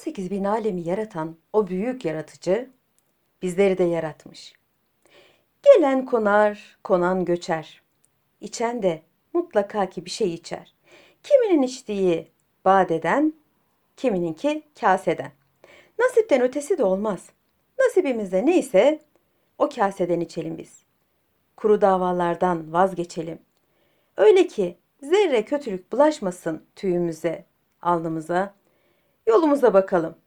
18 bin alemi yaratan o büyük yaratıcı bizleri de yaratmış. Gelen konar, konan göçer. İçen de mutlaka ki bir şey içer. Kiminin içtiği badeden, kimininki kaseden. Nasipten ötesi de olmaz. Nasibimizde neyse o kaseden içelim biz. Kuru davalardan vazgeçelim. Öyle ki zerre kötülük bulaşmasın tüyümüze, alnımıza. Yolumuza bakalım.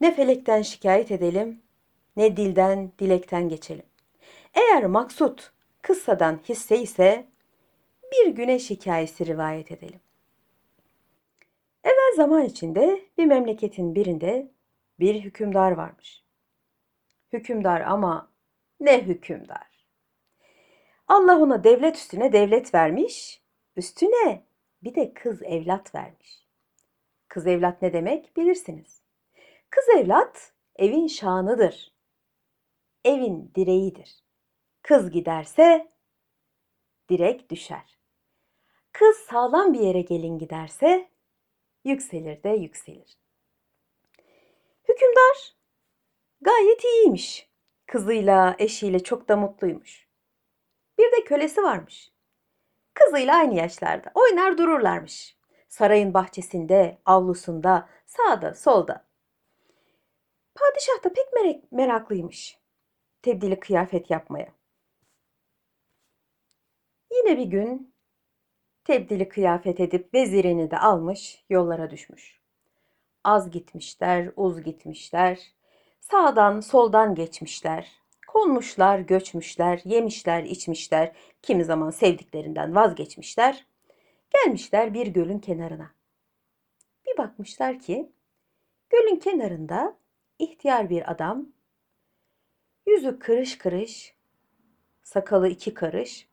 Ne felekten şikayet edelim, ne dilden, dilekten geçelim. Eğer maksut kıssadan hisse ise bir güneş hikayesi rivayet edelim. Evvel zaman içinde bir memleketin birinde bir hükümdar varmış. Hükümdar ama ne hükümdar. Allah ona devlet üstüne devlet vermiş, üstüne bir de kız evlat vermiş. Kız evlat ne demek bilirsiniz. Kız evlat evin şanıdır. Evin direğidir. Kız giderse direk düşer. Kız sağlam bir yere gelin giderse yükselir de yükselir. Hükümdar gayet iyiymiş. Kızıyla, eşiyle çok da mutluymuş. Bir de kölesi varmış. Kızıyla aynı yaşlarda oynar dururlarmış. Sarayın bahçesinde, avlusunda, sağda, solda. Padişah da pek merak, meraklıymış. Tebdili kıyafet yapmaya. Yine bir gün tebdili kıyafet edip vezirini de almış, yollara düşmüş. Az gitmişler, uz gitmişler. Sağdan, soldan geçmişler. Konmuşlar, göçmüşler, yemişler, içmişler. Kimi zaman sevdiklerinden vazgeçmişler. Gelmişler bir gölün kenarına. Bir bakmışlar ki gölün kenarında ihtiyar bir adam, yüzü kırış kırış, sakalı iki karış,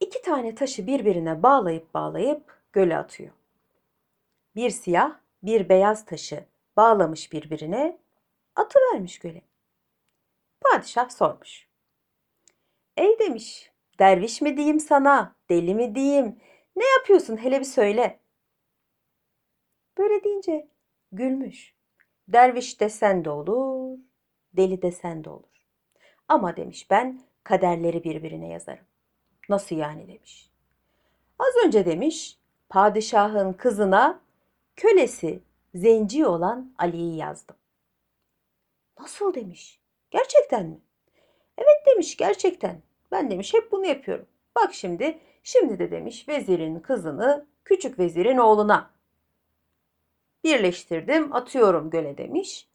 iki tane taşı birbirine bağlayıp bağlayıp göle atıyor. Bir siyah, bir beyaz taşı bağlamış birbirine, atıvermiş göle. Padişah sormuş. Ey demiş, derviş mi diyeyim sana, deli mi diyeyim, ne yapıyorsun hele bir söyle. Böyle deyince gülmüş. Derviş desen de olur, deli desen de olur. Ama demiş ben kaderleri birbirine yazarım. Nasıl yani demiş. Az önce demiş padişahın kızına kölesi zenci olan Ali'yi yazdım. Nasıl demiş. Gerçekten mi? Evet demiş gerçekten. Ben demiş hep bunu yapıyorum. Bak şimdi, şimdi de demiş vezirin kızını küçük vezirin oğluna birleştirdim, atıyorum göle demiş.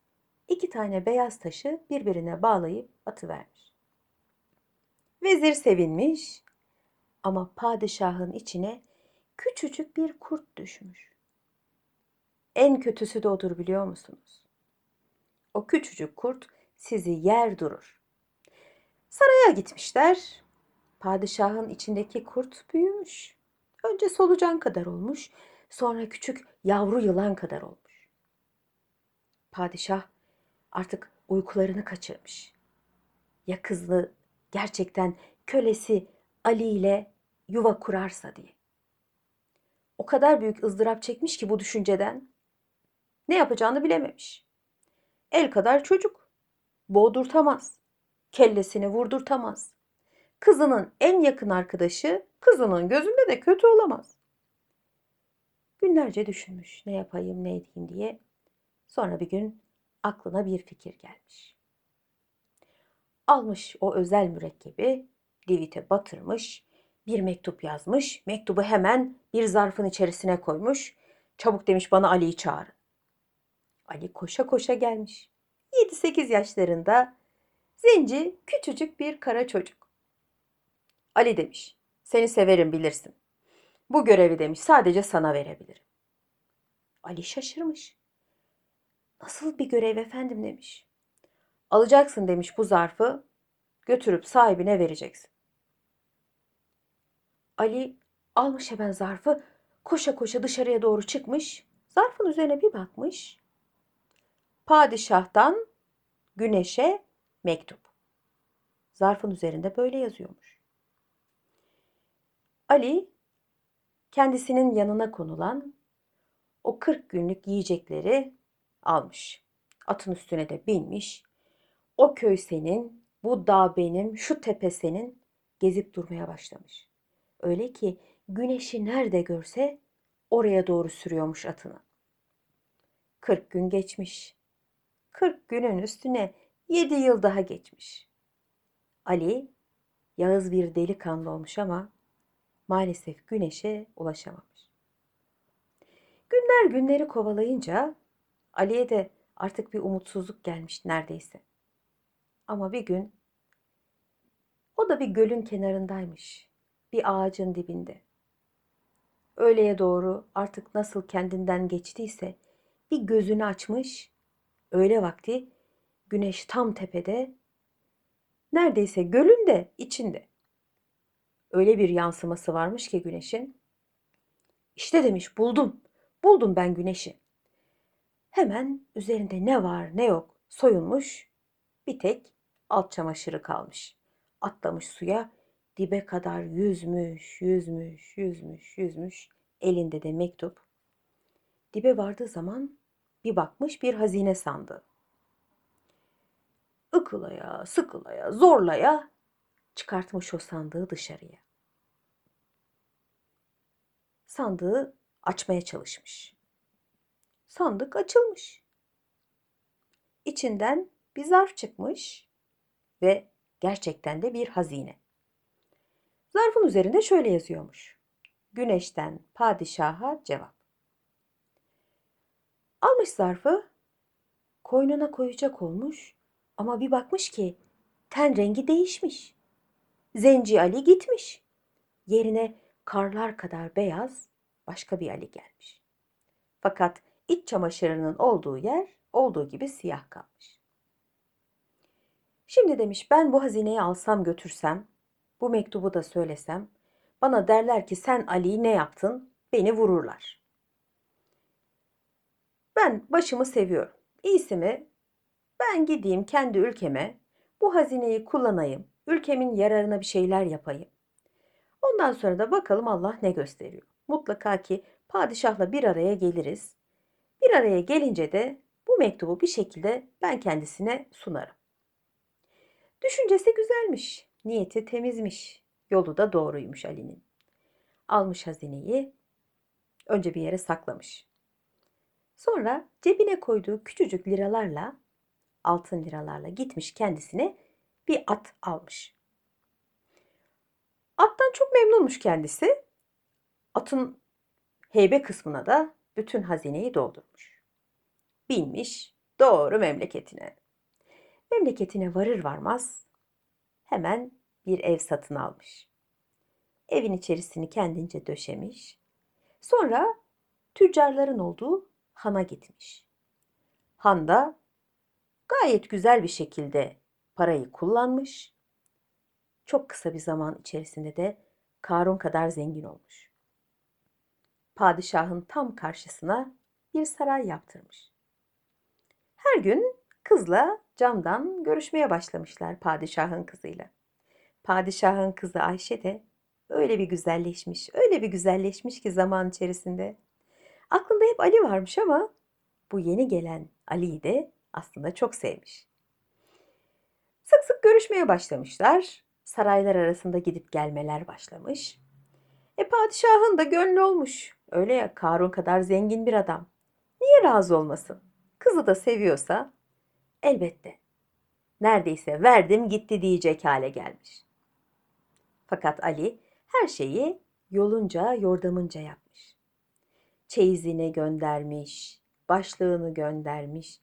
İki tane beyaz taşı birbirine bağlayıp atıvermiş. Vezir sevinmiş ama padişahın içine küçücük bir kurt düşmüş. En kötüsü de odur biliyor musunuz? O küçücük kurt sizi yer durur. Saraya gitmişler. Padişahın içindeki kurt büyümüş. Önce solucan kadar olmuş, sonra küçük yavru yılan kadar olmuş. Padişah artık uykularını kaçırmış. Ya kızlı gerçekten kölesi Ali ile yuva kurarsa diye. O kadar büyük ızdırap çekmiş ki bu düşünceden ne yapacağını bilememiş. El kadar çocuk. Boğdurtamaz. Kellesini vurdurtamaz. Kızının en yakın arkadaşı kızının gözünde de kötü olamaz. Günlerce düşünmüş ne yapayım ne edeyim diye. Sonra bir gün aklına bir fikir gelmiş. Almış o özel mürekkebi, divite batırmış, bir mektup yazmış. Mektubu hemen bir zarfın içerisine koymuş. Çabuk demiş bana Ali'yi çağırın. Ali koşa koşa gelmiş. 7-8 yaşlarında zenci küçücük bir kara çocuk. Ali demiş, seni severim bilirsin. Bu görevi demiş sadece sana verebilirim. Ali şaşırmış. Nasıl bir görev efendim demiş. Alacaksın demiş bu zarfı, götürüp sahibine vereceksin. Ali almış hemen zarfı, koşa koşa dışarıya doğru çıkmış. Zarfın üzerine bir bakmış. Padişah'tan güneşe mektup. Zarfın üzerinde böyle yazıyormuş. Ali kendisinin yanına konulan o 40 günlük yiyecekleri almış. Atın üstüne de binmiş. O köy senin, bu dağ benim, şu tepe senin gezip durmaya başlamış. Öyle ki güneşi nerede görse oraya doğru sürüyormuş atını. 40 gün geçmiş. 40 günün üstüne 7 yıl daha geçmiş. Ali Yağız bir delikanlı olmuş ama maalesef güneşe ulaşamamış. Günler günleri kovalayınca Ali'ye de artık bir umutsuzluk gelmiş neredeyse. Ama bir gün o da bir gölün kenarındaymış. Bir ağacın dibinde. Öğleye doğru artık nasıl kendinden geçtiyse bir gözünü açmış. Öğle vakti güneş tam tepede. Neredeyse gölün de içinde. Öyle bir yansıması varmış ki güneşin. İşte demiş buldum. Buldum ben güneşi. Hemen üzerinde ne var ne yok soyulmuş. Bir tek alt çamaşırı kalmış. Atlamış suya dibe kadar yüzmüş, yüzmüş, yüzmüş, yüzmüş. Elinde de mektup. Dibe vardığı zaman bir bakmış bir hazine sandı. Ikılaya, sıkılaya, zorlaya çıkartmış o sandığı dışarıya. Sandığı açmaya çalışmış. Sandık açılmış. İçinden bir zarf çıkmış ve gerçekten de bir hazine. Zarfın üzerinde şöyle yazıyormuş. Güneşten padişaha cevap. Almış zarfı, koynuna koyacak olmuş ama bir bakmış ki ten rengi değişmiş. Zenci Ali gitmiş. Yerine karlar kadar beyaz başka bir Ali gelmiş. Fakat iç çamaşırının olduğu yer olduğu gibi siyah kalmış. Şimdi demiş ben bu hazineyi alsam götürsem, bu mektubu da söylesem, bana derler ki sen Ali'yi ne yaptın? Beni vururlar. Ben başımı seviyorum. İyisi mi? Ben gideyim kendi ülkeme, bu hazineyi kullanayım, ülkemin yararına bir şeyler yapayım. Ondan sonra da bakalım Allah ne gösteriyor. Mutlaka ki padişahla bir araya geliriz. Bir araya gelince de bu mektubu bir şekilde ben kendisine sunarım. Düşüncesi güzelmiş, niyeti temizmiş, yolu da doğruymuş Ali'nin. Almış hazineyi, önce bir yere saklamış. Sonra cebine koyduğu küçücük liralarla, altın liralarla gitmiş kendisine bir at almış. Attan çok memnunmuş kendisi. Atın heybe kısmına da bütün hazineyi doldurmuş. Binmiş doğru memleketine. Memleketine varır varmaz hemen bir ev satın almış. Evin içerisini kendince döşemiş. Sonra tüccarların olduğu hana gitmiş. Handa gayet güzel bir şekilde parayı kullanmış. Çok kısa bir zaman içerisinde de Karun kadar zengin olmuş. Padişahın tam karşısına bir saray yaptırmış. Her gün kızla camdan görüşmeye başlamışlar padişahın kızıyla. Padişahın kızı Ayşe de öyle bir güzelleşmiş, öyle bir güzelleşmiş ki zaman içerisinde. Aklında hep Ali varmış ama bu yeni gelen Ali'yi de aslında çok sevmiş. Sık sık görüşmeye başlamışlar. Saraylar arasında gidip gelmeler başlamış. E padişahın da gönlü olmuş. Öyle ya Karun kadar zengin bir adam. Niye razı olmasın? Kızı da seviyorsa elbette. Neredeyse verdim gitti diyecek hale gelmiş. Fakat Ali her şeyi yolunca yordamınca yapmış. Çeyizini göndermiş, başlığını göndermiş.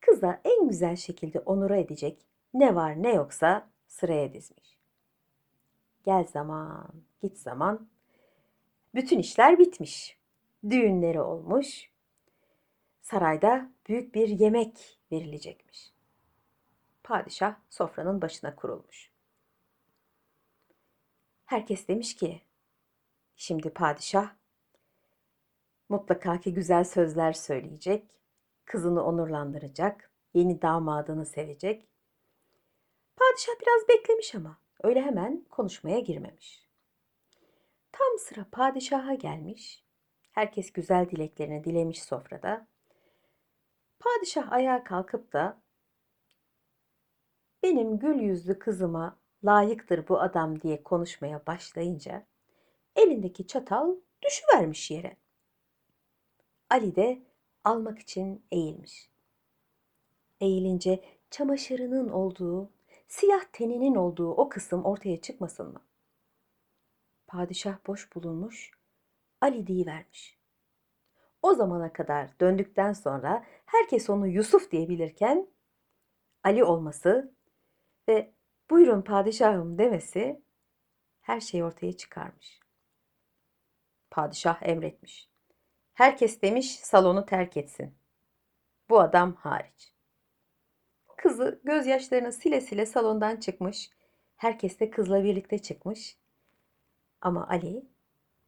Kıza en güzel şekilde onura edecek ne var ne yoksa sıraya dizmiş. Gel zaman, git zaman. Bütün işler bitmiş. Düğünleri olmuş. Sarayda büyük bir yemek verilecekmiş. Padişah sofranın başına kurulmuş. Herkes demiş ki, şimdi padişah mutlaka ki güzel sözler söyleyecek, kızını onurlandıracak, yeni damadını sevecek. Padişah biraz beklemiş ama öyle hemen konuşmaya girmemiş. Tam sıra padişaha gelmiş. Herkes güzel dileklerini dilemiş sofrada. Padişah ayağa kalkıp da benim gül yüzlü kızıma layıktır bu adam diye konuşmaya başlayınca elindeki çatal düşüvermiş yere. Ali de almak için eğilmiş. Eğilince çamaşırının olduğu, siyah teninin olduğu o kısım ortaya çıkmasın mı? Padişah boş bulunmuş, Ali vermiş. O zamana kadar döndükten sonra herkes onu Yusuf diyebilirken Ali olması ve buyurun padişahım demesi her şeyi ortaya çıkarmış. Padişah emretmiş. Herkes demiş salonu terk etsin. Bu adam hariç. Kızı gözyaşlarını sile sile salondan çıkmış. Herkes de kızla birlikte çıkmış. Ama Ali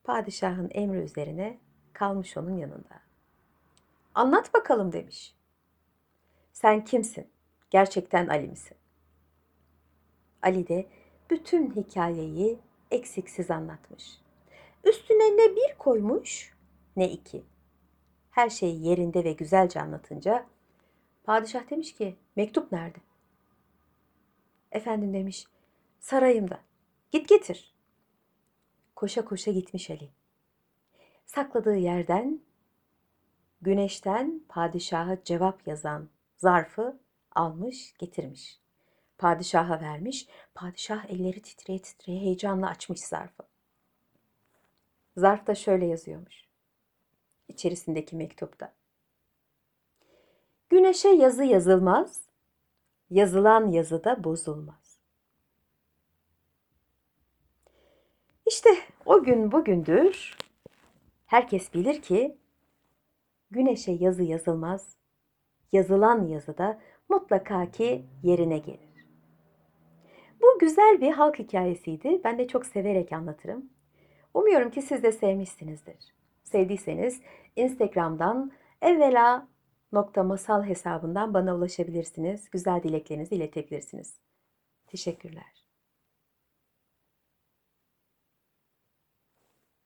padişahın emri üzerine kalmış onun yanında. Anlat bakalım demiş. Sen kimsin? Gerçekten Ali misin? Ali de bütün hikayeyi eksiksiz anlatmış. Üstüne ne bir koymuş ne iki. Her şey yerinde ve güzelce anlatınca padişah demiş ki mektup nerede? Efendim demiş sarayımda. Git getir. Koşa koşa gitmiş Ali. Sakladığı yerden güneşten padişaha cevap yazan zarfı almış getirmiş. Padişaha vermiş. Padişah elleri titreye titreye heyecanla açmış zarfı. Zarfta şöyle yazıyormuş. İçerisindeki mektupta. Güneşe yazı yazılmaz, yazılan yazıda bozulmaz. İşte o gün bugündür herkes bilir ki güneşe yazı yazılmaz, yazılan yazıda mutlaka ki yerine gelir. Bu güzel bir halk hikayesiydi. Ben de çok severek anlatırım. Umuyorum ki siz de sevmişsinizdir. Sevdiyseniz Instagram'dan evvela nokta masal hesabından bana ulaşabilirsiniz. Güzel dileklerinizi iletebilirsiniz. Teşekkürler.